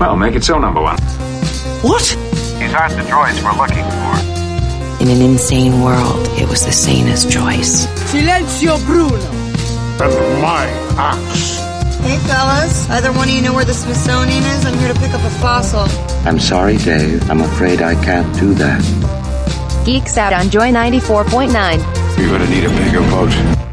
Well, make it so, number one. What? These aren't the droids we're looking for. In an insane world, it was the sanest choice. Silenzio Bruno! And my axe. Hey, fellas. Either one of you know where the Smithsonian is? I'm here to pick up a fossil. I'm sorry, Dave. I'm afraid I can't do that. Geeks Out on Joy 94.9. You're gonna need a bigger boat.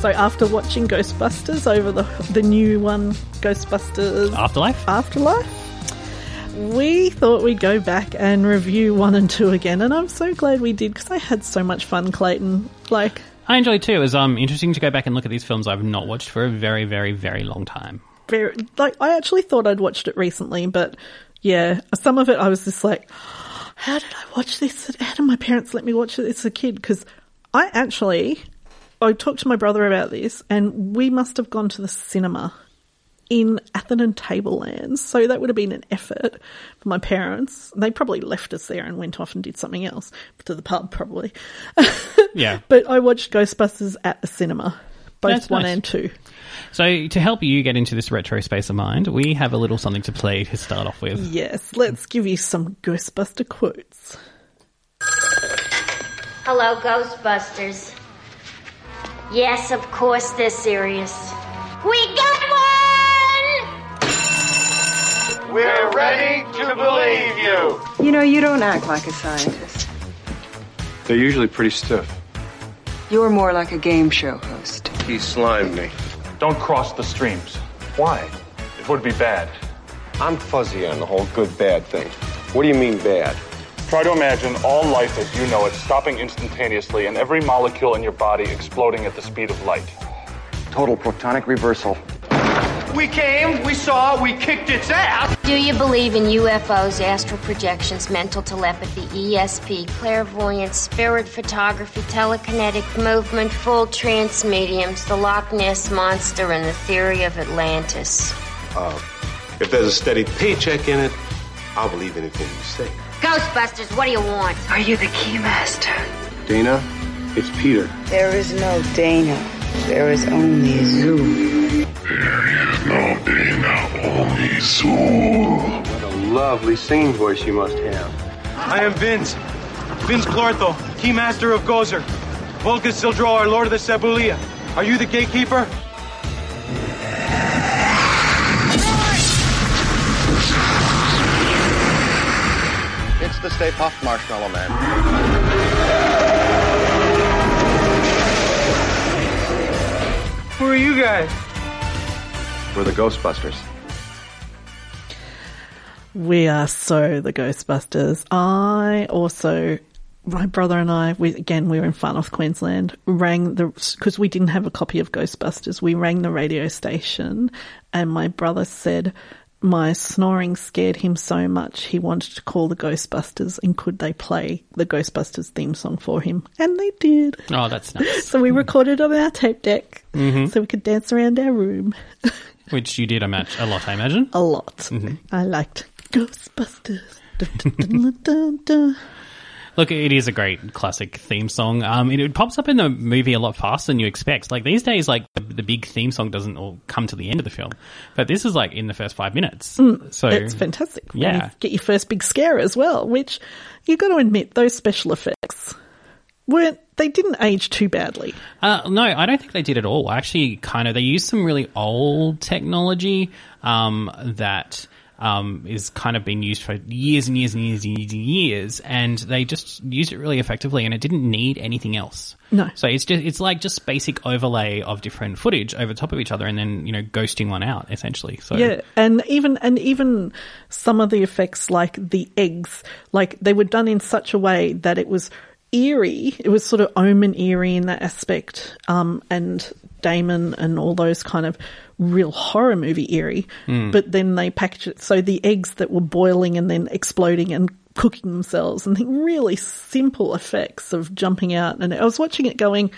So after watching Ghostbusters over the the new one, Ghostbusters Afterlife? Afterlife, we thought we'd go back and review one and two again, and I'm so glad we did because I had so much fun, Clayton. Like, I enjoyed too. It was um, interesting to go back and look at these films I've not watched for a very, very, very long time. very, like I actually thought I'd watched it recently, but yeah, some of it I was just like, how did I watch this? How did my parents let me watch it as a kid? Because I actually, I talked to my brother about this, and we must have gone to the cinema in Atherton Tablelands. So that would have been an effort for my parents. They probably left us there and went off and did something else to the pub, probably. Yeah. but I watched Ghostbusters at the cinema, both That's one nice. and two. So to help you get into this retro space of mind, we have a little something to play to start off with. Yes, let's give you some Ghostbuster quotes. Hello, Ghostbusters. Yes, of course they're serious. We got one! We're ready to believe you. You know, you don't act like a scientist. They're usually pretty stiff. You're more like a game show host. He slimed me. Don't cross the streams. Why? It would be bad. I'm fuzzy on the whole good bad thing. What do you mean bad? Try to imagine all life as you know it stopping instantaneously and every molecule in your body exploding at the speed of light. Total protonic reversal. We came, we saw, we kicked its ass. Do you believe in UFOs, astral projections, mental telepathy, ESP, clairvoyance, spirit photography, telekinetic movement, full trance mediums, the Loch Ness Monster, and the theory of Atlantis? Uh, if there's a steady paycheck in it, I'll believe anything you say. Ghostbusters, what do you want? Are you the keymaster? Dana, it's Peter. There is no Dana. There is only Zuul. There is no Dana. Only Zuul. What a lovely singing voice you must have. I am Vinz. Vinz Clortho, Keymaster of Gozer. Volca Sildro, our Lord of the Sebouillia. Are you the gatekeeper? The Stay Puft Marshmallow Man. Who are you guys? We're the Ghostbusters. We are so the Ghostbusters. I also, my brother and I, we again we were in Far North Queensland. Rang the because we didn't have a copy of Ghostbusters. We rang the radio station, and my brother said my snoring scared him so much he wanted to call the Ghostbusters and could they play the Ghostbusters theme song for him, and they did. Oh, that's nice. So we recorded on our tape deck, mm-hmm. so we could dance around our room Which you did a match a lot, I imagine. a lot. Mm-hmm. I liked Ghostbusters. Dun, dun, dun. Look, it is a great classic theme song. Um, it, it pops up in the movie a lot faster than you expect. Like these days, like the, the big theme song doesn't all come to the end of the film, but this is like in the first five minutes. so It's fantastic. Yeah. you get your first big scare as well, which you got to admit those special effects weren't they didn't age too badly. Uh, no, I don't think they did at all. Actually, kind of, they used some really old technology um, that um, is kind of been used for years and years and years and years and years, and they just used it really effectively, and it didn't need anything else. No. So it's just it's like just basic overlay of different footage over top of each other, and then you know ghosting one out essentially. So Yeah, and even and even some of the effects like the eggs, like they were done in such a way that it was eerie. It was sort of omen eerie in that aspect, um, and Damien and all those kind of real horror movie eerie. Mm. But then they package it so the eggs that were boiling and then exploding and cooking themselves and the really simple effects of jumping out. And I was watching it going,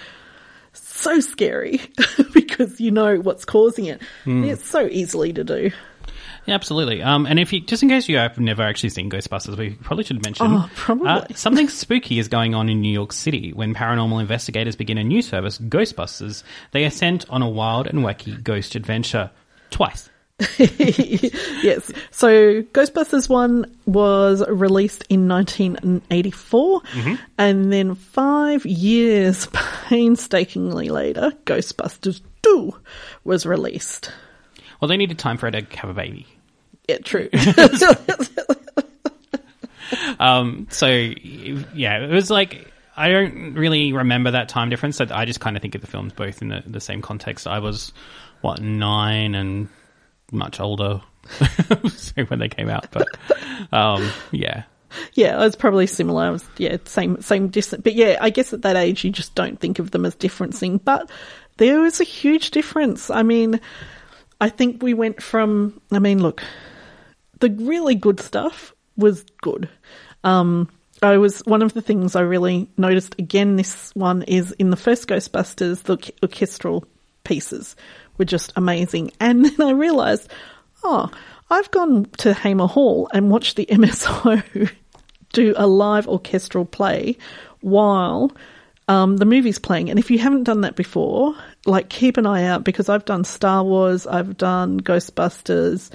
so scary because you know what's causing it. Mm. It's so easily to do. Yeah, absolutely. Um, and if you, just in case you have never actually seen Ghostbusters, we probably should mention Oh, probably. uh, something spooky is going on in New York City when paranormal investigators begin a new service, Ghostbusters. They are sent on a wild and wacky ghost adventure twice. yes. So Ghostbusters 1 was released in 1984, Mhm. and then five years painstakingly later, Ghostbusters 2 was released. Well, they needed time for her to have a baby. Yeah, true. um, so yeah, it was like I don't really remember that time difference. So I just kind of think of the films both in the, the same context. I was what nine and much older so when they came out, but um, yeah. Yeah, I was probably similar. I was, yeah, same, same distance. But yeah, I guess at that age, you just don't think of them as differencing. But there was a huge difference. I mean, I think we went from, I mean, look, the really good stuff was good. Um, I was, one of the things I really noticed again, this one is in the first Ghostbusters, the orchestral pieces were just amazing. And then I realized, oh, I've gone to Hamer Hall and watched the MSO do a live orchestral play while um, the movie's playing. And if you haven't done that before, like keep an eye out because I've done Star Wars, I've done Ghostbusters,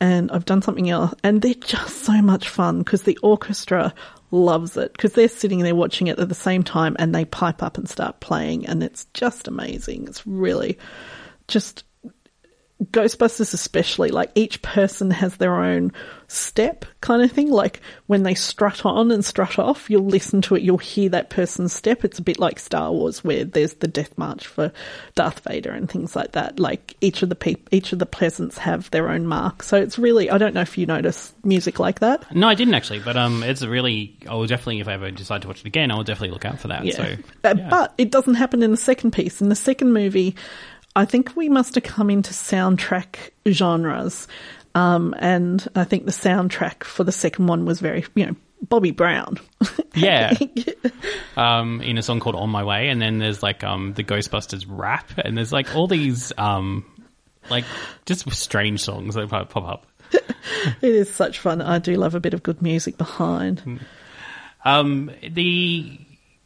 and I've done something else. And they're just so much fun because the orchestra loves it because they're sitting there watching it at the same time and they pipe up and start playing. And it's just amazing. It's really just Ghostbusters especially, like each person has their own step kind of thing. Like when they strut on and strut off, you'll listen to it, you'll hear that person's step. It's a bit like Star Wars where there's the death march for Darth Vader and things like that. Like each of the peop- each of the pleasants have their own mark. So it's really, I don't know if you notice music like that. No, I didn't actually, but um, it's a really. I will definitely, if I ever decide to watch it again, I will definitely look out for that. Yeah. So Uh, But it doesn't happen in the second piece. In the second movie, I think we must have come into soundtrack genres. Um, and I think the soundtrack for the second one was very, you know, Bobby Brown. yeah, um, in a song called "On My Way," and then there's like um the Ghostbusters rap, and there's like all these um like just strange songs that pop up. it is such fun. I do love a bit of good music behind. Um, the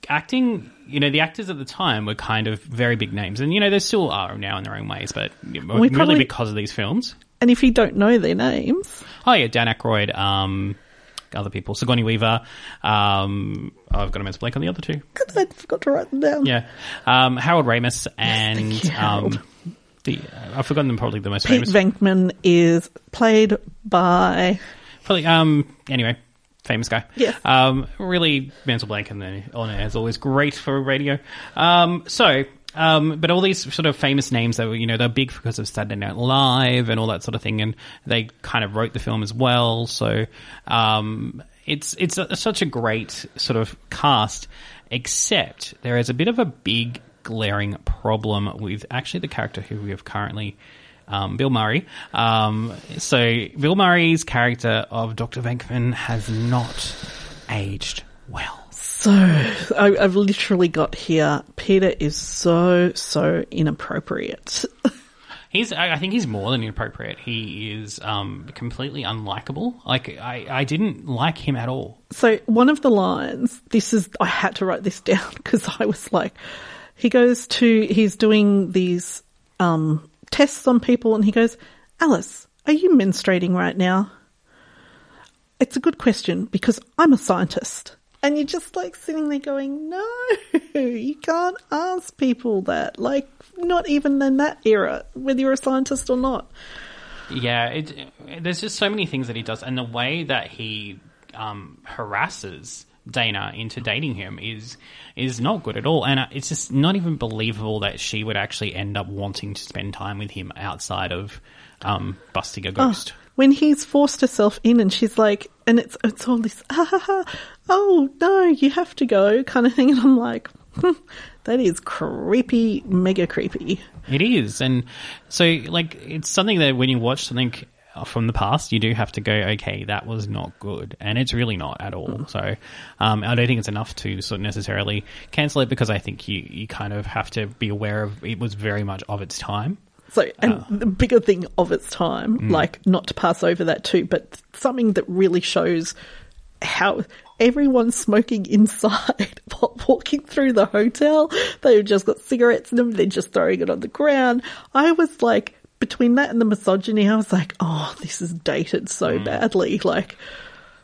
acting, you know, the actors at the time were kind of very big names, and you know they still are now in their own ways, but really probably- because of these films. And if you don't know their names, Oh yeah, Dan Aykroyd, um, other people, Sigourney Weaver. Um, oh, I've got a mental blank on the other two. I forgot to write them down. Yeah, um, Harold Ramis and you, Harold. um, the I've forgotten them probably the most Pete famous. Venkman is played by Probably um anyway, famous guy. Yes. Um really mental blank and then on air is always great for radio. Um so um, but all these sort of famous names that were, you know, they're big because of Saturday Night Live and all that sort of thing, and they kind of wrote the film as well. So, um, it's it's a, such a great sort of cast, except there is a bit of a big glaring problem with actually the character who we have currently um, Bill Murray. Um, so Bill Murray's character of Dr. Venkman has not aged well. So I, I've literally got here. Peter is so so inappropriate. He's, I I think he's more than inappropriate. He is um, completely unlikable. Like I, I didn't like him at all. So one of the lines, this is I had to write this down because I was like, he goes to he's doing these um, tests on people, and he goes, Alice, are you menstruating right now? It's a good question because I'm a scientist. And you're just like sitting there going, no, you can't ask people that. Like, not even in that era, whether you're a scientist or not. Yeah, it, there's just so many things that he does, and the way that he um, harasses Dana into dating him is is not good at all, and uh, it's just not even believable that she would actually end up wanting to spend time with him outside of um, busting a ghost. Oh, when he's forced herself in and she's like, and it's it's all this, ah, ha, ha, oh no, you have to go kind of thing, and I'm like, hmm, that is creepy, mega creepy. It is, and so like it's something that when you watch something from the past, you do have to go, okay, that was not good, and it's really not at all. Mm. So um, I don't think it's enough to sort of necessarily cancel it because I think you you kind of have to be aware of it was very much of its time. So, and the bigger thing of its time, Mm. like not to pass over that too, but something that really shows how everyone's smoking inside while walking through the hotel. They've just got cigarettes in them. They're just throwing it on the ground. I was like, between that and the misogyny, I was like, oh, this is dated so Mm. badly. Like,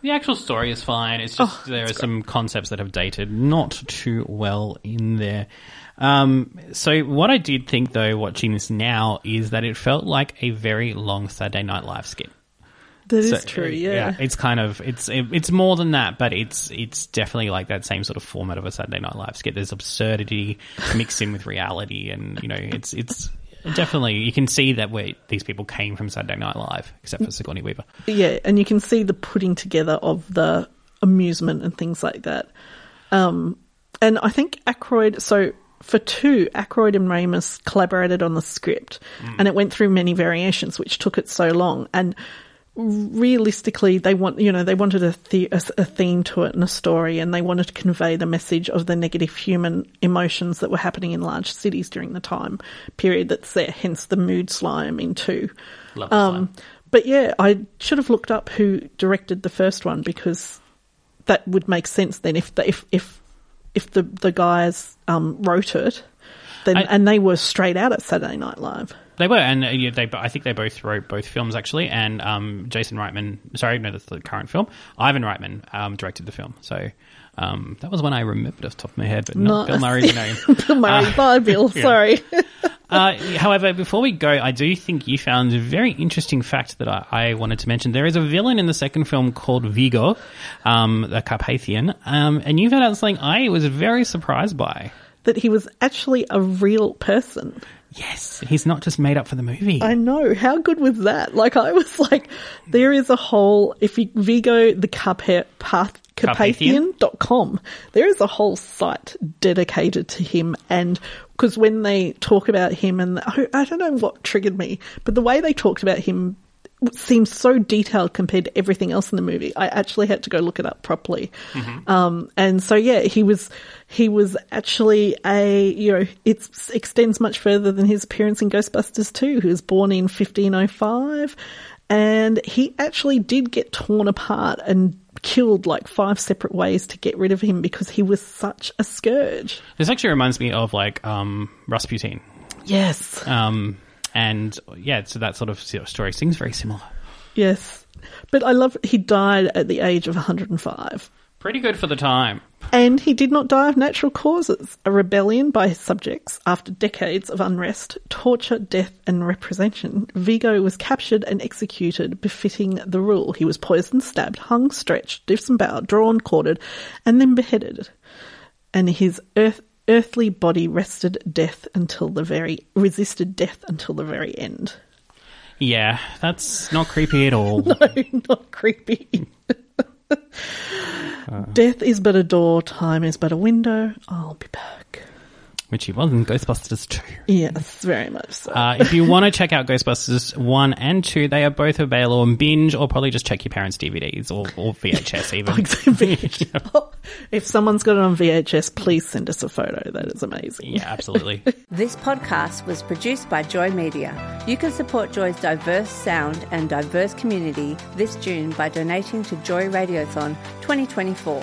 The actual story is fine. It's just there are some concepts that have dated not too well in there. Um, so what I did think though, watching this now, is that it felt like a very long Saturday Night Live skit. that is So, true, uh, yeah. it's kind of it's it, it's more than that, but it's it's definitely like that same sort of format of a Saturday Night Live skit. There's absurdity mixed in with reality, and you know, it's it's definitely you can see that where these people came from Saturday Night Live, except for Sigourney Weaver. Yeah, and you can see the putting together of the amusement and things like that. Um, and I think Aykroyd, so for two, Aykroyd and Ramis collaborated on the script, and it went through many variations, which took it so long. And realistically, they want you know they wanted a, the- a, theme to it and a story, and they wanted to convey the message of the negative human emotions that were happening in large cities during the time period that's there. Hence the mood slime in two. Love Um, but yeah, I should have looked up who directed the first one because that would make sense then if the, if if if the the guys um, wrote it, then I- and they were straight out at Saturday Night Live. They were, and uh, yeah, they. I think they both wrote both films actually. And um, Jason Reitman, sorry, no, that's the current film. Ivan Reitman um, directed the film. So um, that was one I remembered off the top of my head, but not Bill Murray's name. Bill Murray, Uh, bye Bill. yeah. Sorry. Uh, however, before we go, I do think you found a very interesting fact that I, I wanted to mention. There is a villain in the second film called Vigo, um, the Carpathian, um, and you found out something I was very surprised by. that he was actually a real person. Yes, he's not just made up for the movie. I know. How good was that? Like, I was like, there is a whole, if you Vigo the Carpa- Path, Carpathian? Carpathian.com, there is a whole site dedicated to him. And because when they talk about him, and I I don't know what triggered me, but the way they talked about him seems so detailed compared to everything else in the movie. I actually had to go look it up properly. Um, and so yeah, he was he was actually a you know it extends much further than his appearance in Ghostbusters 2. He was born in 1505, and he actually did get torn apart and killed like five separate ways to get rid of him because he was such a scourge. This actually reminds me of like um, Rasputin. Yes, Um, and yeah, so that sort of story seems very similar. yes. But I love he died at the age of 105. Pretty good for the time. And he did not die of natural causes. A rebellion by his subjects after decades of unrest, torture, death, and representation. Vigo was captured and executed, befitting the rule. He was poisoned, stabbed, hung, stretched, disemboweled, drawn, quartered, and then beheaded. And his earth, earthly body rested death until the very resisted death until the very end. Yeah, that's not creepy at all. No, not creepy. Uh. Death is but a door, time is but a window. I'll be back. Which he was in Ghostbusters 2. Yes, very much so. Uh, if you want to check out Ghostbusters 1 and 2, they are both available on binge or probably just check your parents' DVDs or, or VHS even. if someone's got it on VHS, please send us a photo. That is amazing. Yeah, absolutely. This podcast was produced by Joy Media. You can support Joy's diverse sound and diverse community this June by donating to Joy Radiothon 2024.